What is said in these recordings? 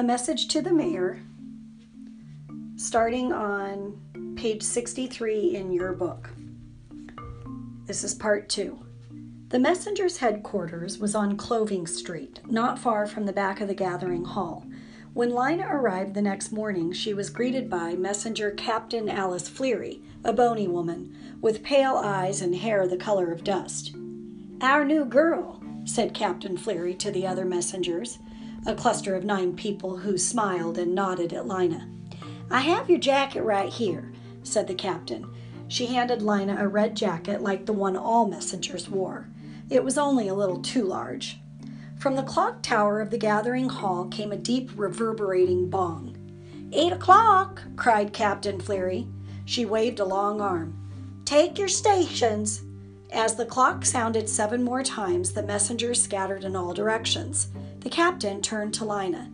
A message to the mayor, starting on page 63 in your book. This is part two. The messenger's headquarters was on Cloving Street, not far from the back of the gathering hall. When Lina arrived the next morning, she was greeted by Messenger Captain Alice Fleery, a bony woman, with pale eyes and hair the color of dust. Our new girl, said Captain Fleery to the other messengers, a cluster of nine people who smiled and nodded at Lina. I have your jacket right here, said the captain. She handed Lina a red jacket like the one all messengers wore. It was only a little too large. From the clock tower of the gathering hall came a deep, reverberating bong. Eight o'clock, cried Captain Fleery. She waved a long arm. Take your stations. As the clock sounded seven more times, the messengers scattered in all directions. The captain turned to Lina.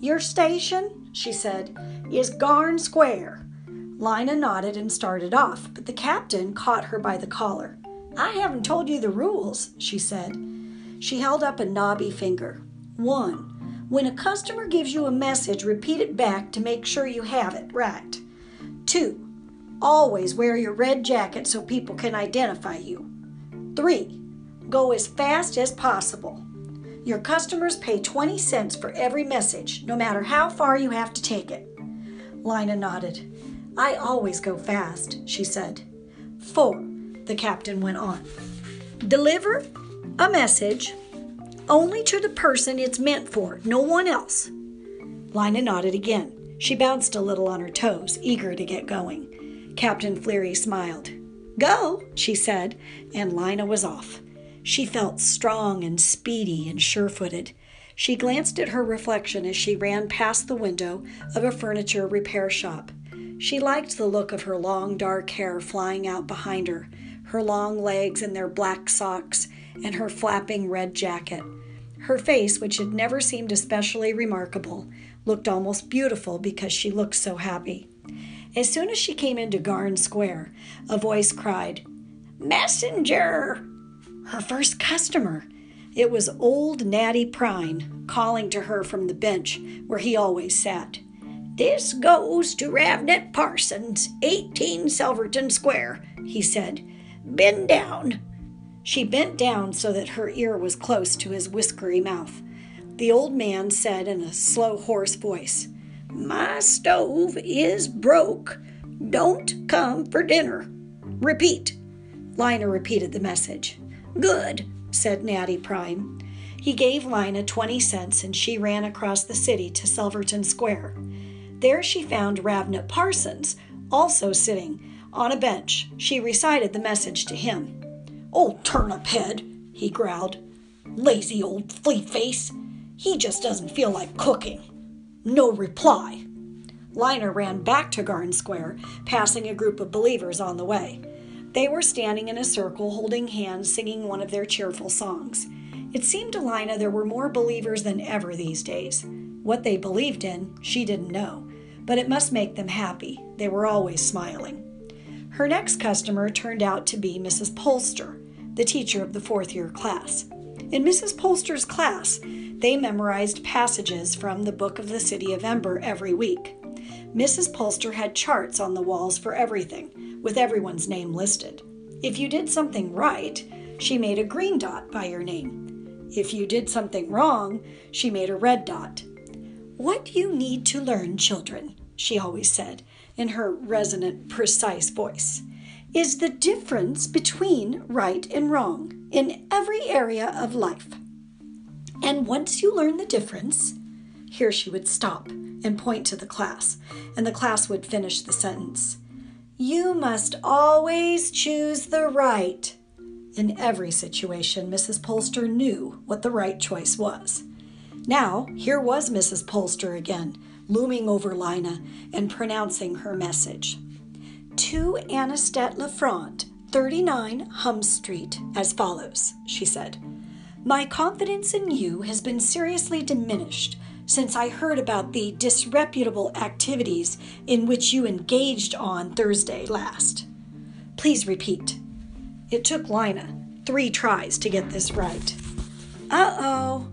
Your station, she said, is Garn Square. Lina nodded and started off, but the captain caught her by the collar. I haven't told you the rules, she said. She held up a knobby finger. One, when a customer gives you a message, repeat it back to make sure you have it right. Two, always wear your red jacket so people can identify you. Three, go as fast as possible. Your customers pay 20 cents for every message, no matter how far you have to take it. Lina nodded. I always go fast, she said. Four, the captain went on. Deliver a message only to the person it's meant for, no one else. Lina nodded again. She bounced a little on her toes, eager to get going. Captain Fleery smiled. Go, she said, and Lina was off. She felt strong and speedy and sure footed. She glanced at her reflection as she ran past the window of a furniture repair shop. She liked the look of her long dark hair flying out behind her, her long legs in their black socks, and her flapping red jacket. Her face, which had never seemed especially remarkable, looked almost beautiful because she looked so happy. As soon as she came into Garn Square, a voice cried, Messenger! Her first customer! It was old Natty Prine calling to her from the bench where he always sat. This goes to Ravnet Parsons, 18 Silverton Square, he said. Bend down. She bent down so that her ear was close to his whiskery mouth. The old man said in a slow, hoarse voice, My stove is broke. Don't come for dinner. Repeat. Lina repeated the message. Good, said Natty Prine. He gave Lina 20 cents and she ran across the city to Silverton Square. There she found Ravnet Parsons, also sitting on a bench. She recited the message to him. Old turnip head, he growled. Lazy old flea face. He just doesn't feel like cooking. No reply. Lina ran back to Garn Square, passing a group of believers on the way. They were standing in a circle, holding hands, singing one of their cheerful songs. It seemed to Lina there were more believers than ever these days. What they believed in, she didn't know, but it must make them happy. They were always smiling. Her next customer turned out to be Mrs. Polster, the teacher of the fourth year class. In Mrs. Polster's class, they memorized passages from the Book of the City of Ember every week. Mrs. Polster had charts on the walls for everything, with everyone's name listed. If you did something right, she made a green dot by your name. If you did something wrong, she made a red dot. What you need to learn, children? she always said in her resonant, precise voice, is the difference between right and wrong in every area of life. And once you learn the difference, here she would stop and point to the class, and the class would finish the sentence. You must always choose the right. In every situation, Mrs. Polster knew what the right choice was. Now, here was Mrs. Polster again, looming over Lina and pronouncing her message. To Anistet Lafront, 39 Hum Street, as follows, she said. My confidence in you has been seriously diminished since I heard about the disreputable activities in which you engaged on Thursday last. Please repeat. It took Lina three tries to get this right. Uh oh.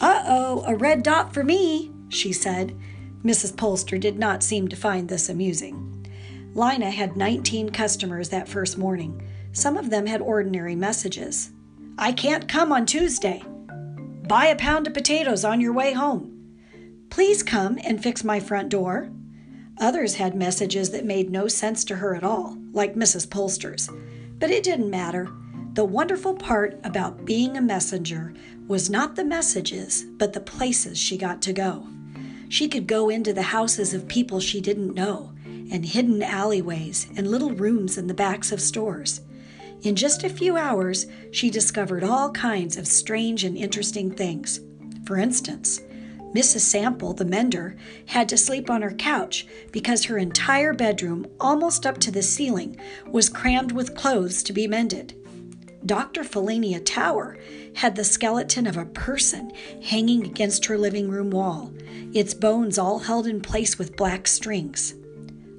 Uh oh, a red dot for me, she said. Mrs. Polster did not seem to find this amusing. Lina had 19 customers that first morning. Some of them had ordinary messages. I can't come on Tuesday. Buy a pound of potatoes on your way home. Please come and fix my front door. Others had messages that made no sense to her at all, like Mrs. Polster's. But it didn't matter. The wonderful part about being a messenger was not the messages, but the places she got to go. She could go into the houses of people she didn't know, and hidden alleyways and little rooms in the backs of stores. In just a few hours, she discovered all kinds of strange and interesting things. For instance, Mrs. Sample, the mender, had to sleep on her couch because her entire bedroom, almost up to the ceiling, was crammed with clothes to be mended. Dr. Felania Tower had the skeleton of a person hanging against her living room wall, its bones all held in place with black strings.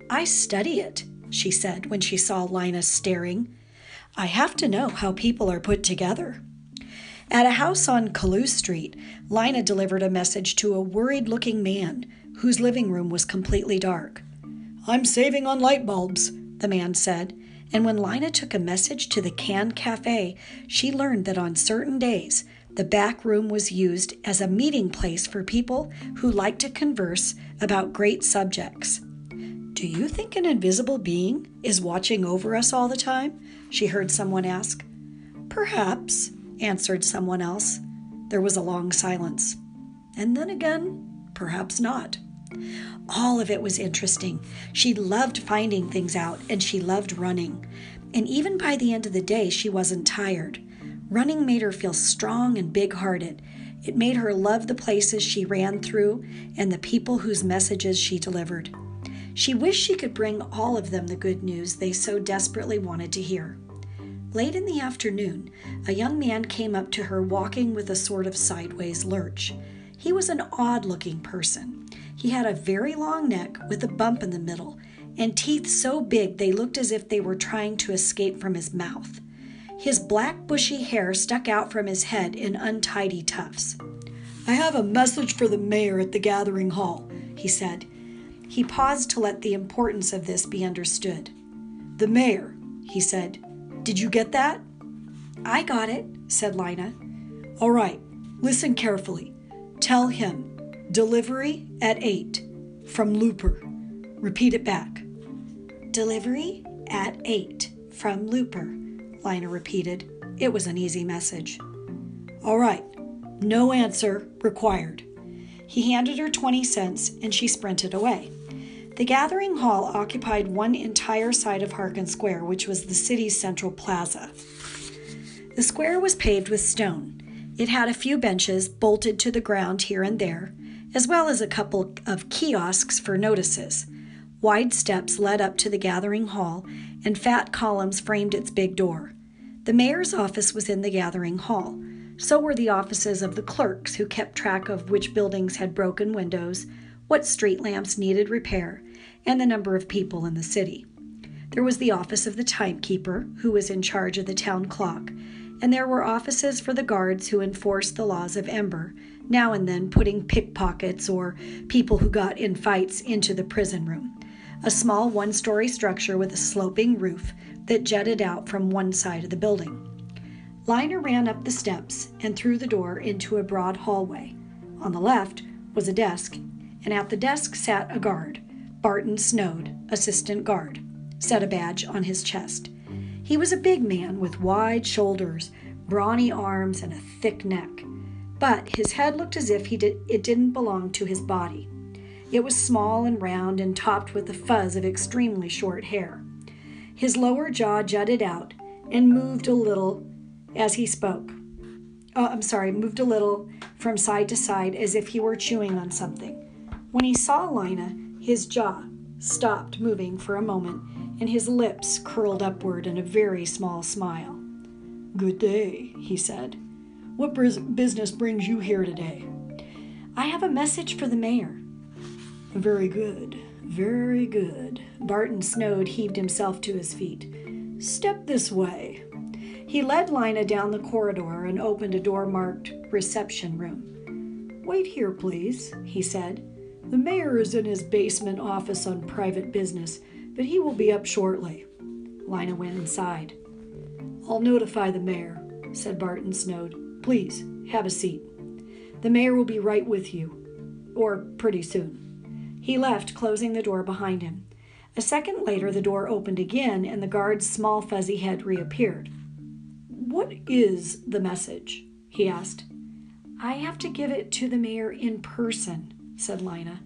I study it, she said when she saw Lina staring. I have to know how people are put together. At a house on Calloo Street, Lina delivered a message to a worried looking man whose living room was completely dark. I'm saving on light bulbs, the man said. And when Lina took a message to the Can Cafe, she learned that on certain days, the back room was used as a meeting place for people who like to converse about great subjects. Do you think an invisible being is watching over us all the time? She heard someone ask. Perhaps, answered someone else. There was a long silence. And then again, perhaps not. All of it was interesting. She loved finding things out and she loved running. And even by the end of the day, she wasn't tired. Running made her feel strong and big hearted. It made her love the places she ran through and the people whose messages she delivered. She wished she could bring all of them the good news they so desperately wanted to hear. Late in the afternoon, a young man came up to her walking with a sort of sideways lurch. He was an odd looking person. He had a very long neck with a bump in the middle, and teeth so big they looked as if they were trying to escape from his mouth. His black bushy hair stuck out from his head in untidy tufts. I have a message for the mayor at the gathering hall, he said. He paused to let the importance of this be understood. The mayor, he said, did you get that? I got it, said Lina. All right, listen carefully. Tell him, delivery at 8 from Looper. Repeat it back. Delivery at 8 from Looper, Lina repeated. It was an easy message. All right, no answer required. He handed her 20 cents and she sprinted away. The gathering hall occupied one entire side of Harkin Square, which was the city's central plaza. The square was paved with stone. It had a few benches bolted to the ground here and there, as well as a couple of kiosks for notices. Wide steps led up to the gathering hall, and fat columns framed its big door. The mayor's office was in the gathering hall. So were the offices of the clerks who kept track of which buildings had broken windows, what street lamps needed repair, and the number of people in the city. There was the office of the timekeeper, who was in charge of the town clock, and there were offices for the guards who enforced the laws of Ember, now and then putting pickpockets or people who got in fights into the prison room. A small one story structure with a sloping roof that jutted out from one side of the building. Lina ran up the steps and through the door into a broad hallway. On the left was a desk, and at the desk sat a guard. Barton Snode, assistant guard, set a badge on his chest. He was a big man with wide shoulders, brawny arms, and a thick neck. But his head looked as if he did, it didn't belong to his body. It was small and round and topped with a fuzz of extremely short hair. His lower jaw jutted out and moved a little as he spoke. Oh, I'm sorry, moved a little from side to side as if he were chewing on something. When he saw Lina, his jaw stopped moving for a moment, and his lips curled upward in a very small smile. Good day, he said. What business brings you here today? I have a message for the mayor. Very good, very good. Barton Snode heaved himself to his feet. Step this way. He led Lina down the corridor and opened a door marked reception room. Wait here, please, he said. The mayor is in his basement office on private business, but he will be up shortly. Lina went inside. I'll notify the mayor, said Barton Snode. Please, have a seat. The mayor will be right with you, or pretty soon. He left, closing the door behind him. A second later, the door opened again, and the guard's small fuzzy head reappeared. What is the message? he asked. I have to give it to the mayor in person, said Lina.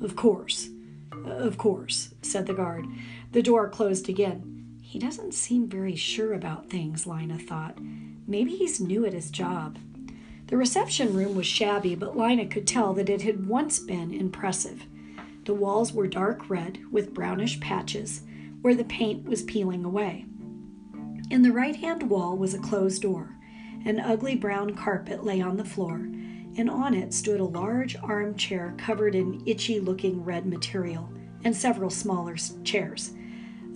Of course, of course, said the guard. The door closed again. He doesn't seem very sure about things, Lina thought. Maybe he's new at his job. The reception room was shabby, but Lina could tell that it had once been impressive. The walls were dark red with brownish patches where the paint was peeling away. In the right hand wall was a closed door. An ugly brown carpet lay on the floor, and on it stood a large armchair covered in itchy looking red material, and several smaller chairs.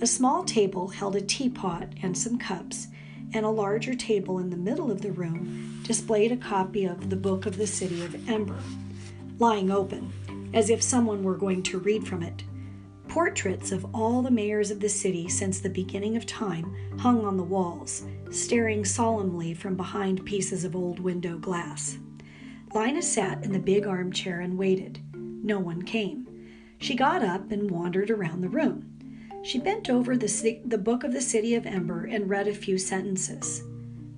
A small table held a teapot and some cups, and a larger table in the middle of the room displayed a copy of the Book of the City of Ember, lying open, as if someone were going to read from it. Portraits of all the mayors of the city since the beginning of time hung on the walls, staring solemnly from behind pieces of old window glass. Lina sat in the big armchair and waited. No one came. She got up and wandered around the room. She bent over the, the book of the city of Ember and read a few sentences.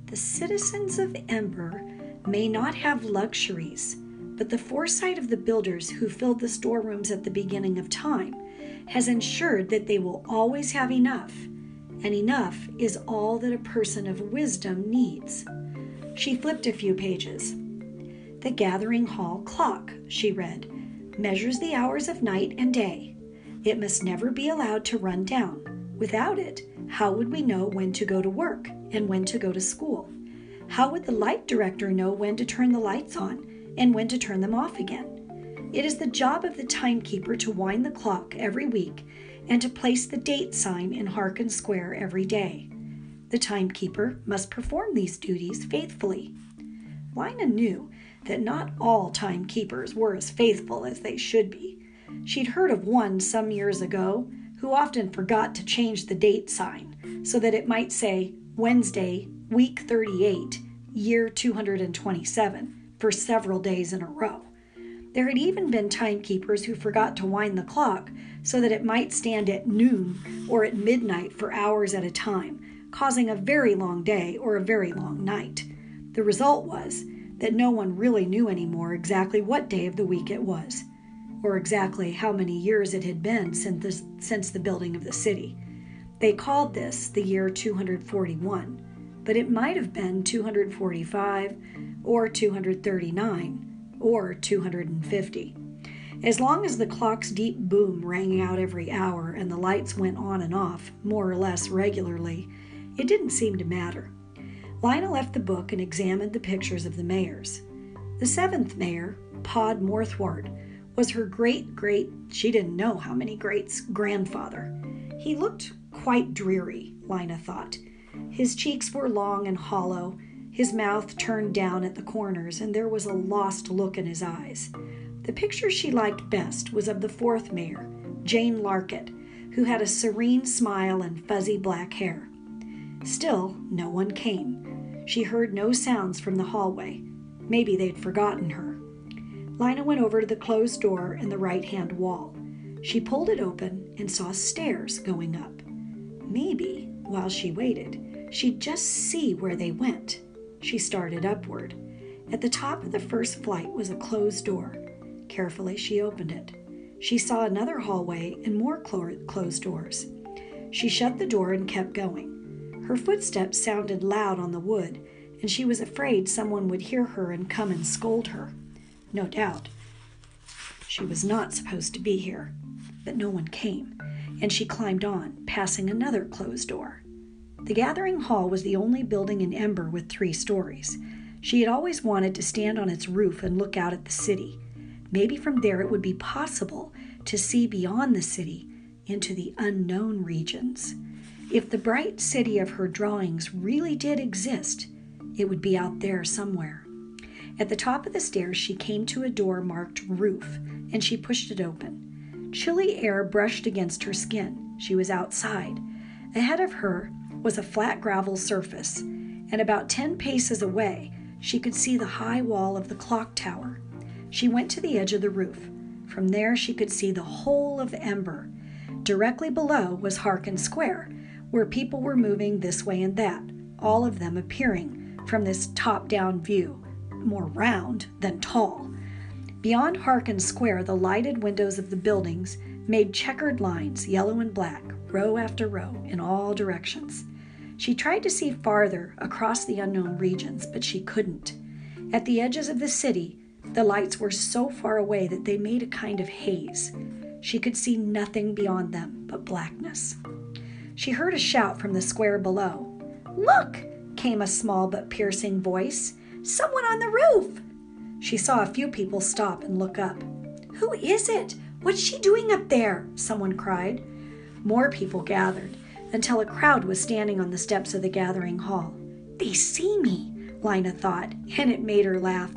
The citizens of Ember may not have luxuries, but the foresight of the builders who filled the storerooms at the beginning of time has ensured that they will always have enough, and enough is all that a person of wisdom needs. She flipped a few pages. The gathering hall clock, she read, measures the hours of night and day. It must never be allowed to run down. Without it, how would we know when to go to work and when to go to school? How would the light director know when to turn the lights on and when to turn them off again? It is the job of the timekeeper to wind the clock every week and to place the date sign in Harkin Square every day. The timekeeper must perform these duties faithfully. Lina knew that not all timekeepers were as faithful as they should be. She'd heard of one some years ago who often forgot to change the date sign so that it might say Wednesday, week 38, year 227 for several days in a row. There had even been timekeepers who forgot to wind the clock so that it might stand at noon or at midnight for hours at a time, causing a very long day or a very long night. The result was that no one really knew anymore exactly what day of the week it was, or exactly how many years it had been since the, since the building of the city. They called this the year 241, but it might have been 245 or 239 or 250. As long as the clock's deep boom rang out every hour and the lights went on and off, more or less regularly, it didn't seem to matter. Lina left the book and examined the pictures of the mayors. The seventh mayor, Podd Morethwart, was her great great, she didn't know how many greats, grandfather. He looked quite dreary, Lina thought. His cheeks were long and hollow, his mouth turned down at the corners, and there was a lost look in his eyes. The picture she liked best was of the fourth mayor, Jane Larkett, who had a serene smile and fuzzy black hair. Still, no one came. She heard no sounds from the hallway. Maybe they'd forgotten her. Lina went over to the closed door in the right hand wall. She pulled it open and saw stairs going up. Maybe, while she waited, she'd just see where they went. She started upward. At the top of the first flight was a closed door. Carefully, she opened it. She saw another hallway and more closed doors. She shut the door and kept going. Her footsteps sounded loud on the wood, and she was afraid someone would hear her and come and scold her. No doubt. She was not supposed to be here, but no one came, and she climbed on, passing another closed door. The gathering hall was the only building in Ember with three stories. She had always wanted to stand on its roof and look out at the city. Maybe from there it would be possible to see beyond the city into the unknown regions. If the bright city of her drawings really did exist, it would be out there somewhere. At the top of the stairs, she came to a door marked roof, and she pushed it open. Chilly air brushed against her skin. She was outside. Ahead of her was a flat gravel surface, and about ten paces away, she could see the high wall of the clock tower. She went to the edge of the roof. From there, she could see the whole of Ember. Directly below was Harkin Square, where people were moving this way and that, all of them appearing from this top down view more round than tall. Beyond Harkin Square, the lighted windows of the buildings made checkered lines, yellow and black, row after row, in all directions. She tried to see farther across the unknown regions, but she couldn't. At the edges of the city, the lights were so far away that they made a kind of haze. She could see nothing beyond them but blackness. She heard a shout from the square below. Look! came a small but piercing voice. Someone on the roof! She saw a few people stop and look up. Who is it? What's she doing up there? Someone cried. More people gathered until a crowd was standing on the steps of the gathering hall. They see me, Lina thought, and it made her laugh.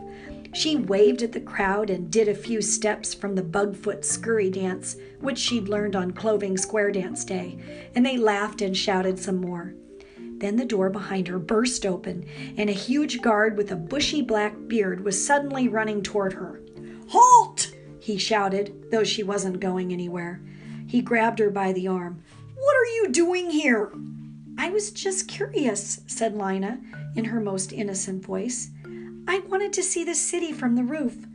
She waved at the crowd and did a few steps from the bugfoot scurry dance, which she'd learned on Cloving Square Dance Day, and they laughed and shouted some more. Then the door behind her burst open, and a huge guard with a bushy black beard was suddenly running toward her. Halt! he shouted, though she wasn't going anywhere. He grabbed her by the arm. What are you doing here? I was just curious, said Lina in her most innocent voice. I wanted to see the city from the roof.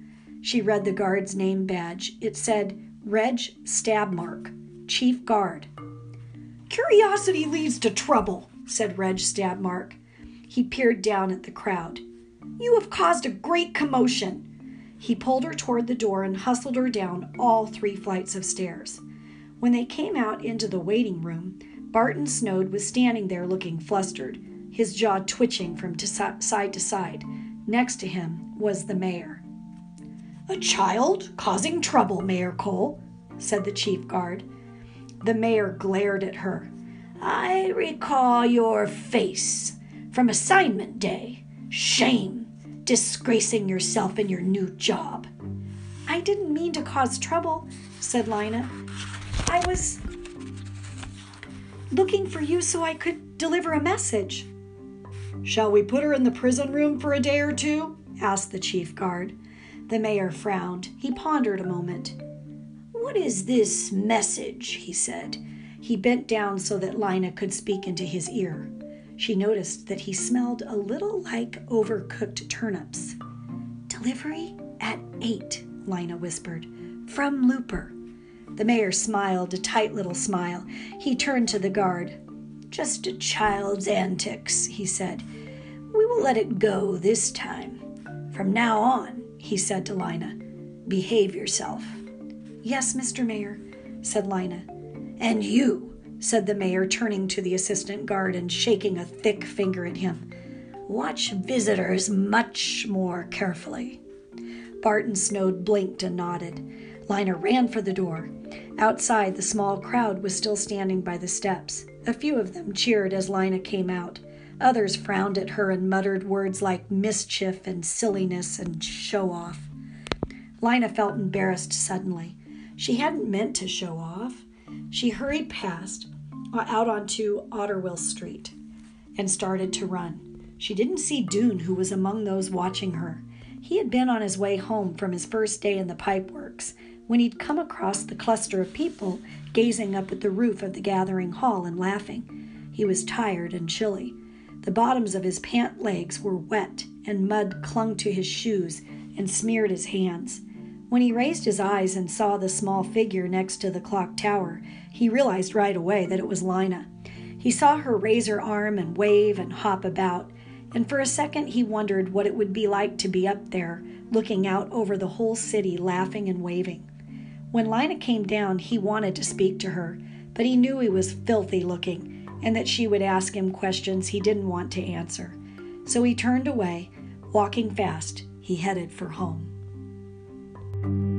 She read the guard's name badge. It said Reg Stabmark, Chief Guard. Curiosity leads to trouble, said Reg Stabmark. He peered down at the crowd. You have caused a great commotion. He pulled her toward the door and hustled her down all three flights of stairs. When they came out into the waiting room, Barton Snode was standing there looking flustered, his jaw twitching from side to side. Next to him was the mayor. A child causing trouble, Mayor Cole, said the chief guard. The mayor glared at her. I recall your face from assignment day. Shame, disgracing yourself in your new job. I didn't mean to cause trouble, said Lina. I was looking for you so I could deliver a message. Shall we put her in the prison room for a day or two? asked the chief guard. The mayor frowned. He pondered a moment. What is this message? he said. He bent down so that Lina could speak into his ear. She noticed that he smelled a little like overcooked turnips. Delivery at eight, Lina whispered. From Looper. The mayor smiled a tight little smile. He turned to the guard. Just a child's antics, he said. We will let it go this time. From now on, he said to Lina, behave yourself. Yes, Mr. Mayor, said Lina. And you, said the mayor, turning to the assistant guard and shaking a thick finger at him, watch visitors much more carefully. Barton Snode blinked and nodded. Lina ran for the door. Outside, the small crowd was still standing by the steps. A few of them cheered as Lina came out. Others frowned at her and muttered words like mischief and silliness and show off. Lina felt embarrassed suddenly. She hadn't meant to show off. She hurried past, uh, out onto Otterwill Street, and started to run. She didn't see Doon, who was among those watching her. He had been on his way home from his first day in the pipeworks when he'd come across the cluster of people gazing up at the roof of the gathering hall and laughing. He was tired and chilly. The bottoms of his pant legs were wet, and mud clung to his shoes and smeared his hands. When he raised his eyes and saw the small figure next to the clock tower, he realized right away that it was Lina. He saw her raise her arm and wave and hop about, and for a second he wondered what it would be like to be up there, looking out over the whole city, laughing and waving. When Lina came down, he wanted to speak to her, but he knew he was filthy looking and that she would ask him questions he didn't want to answer. So he turned away, walking fast. He headed for home.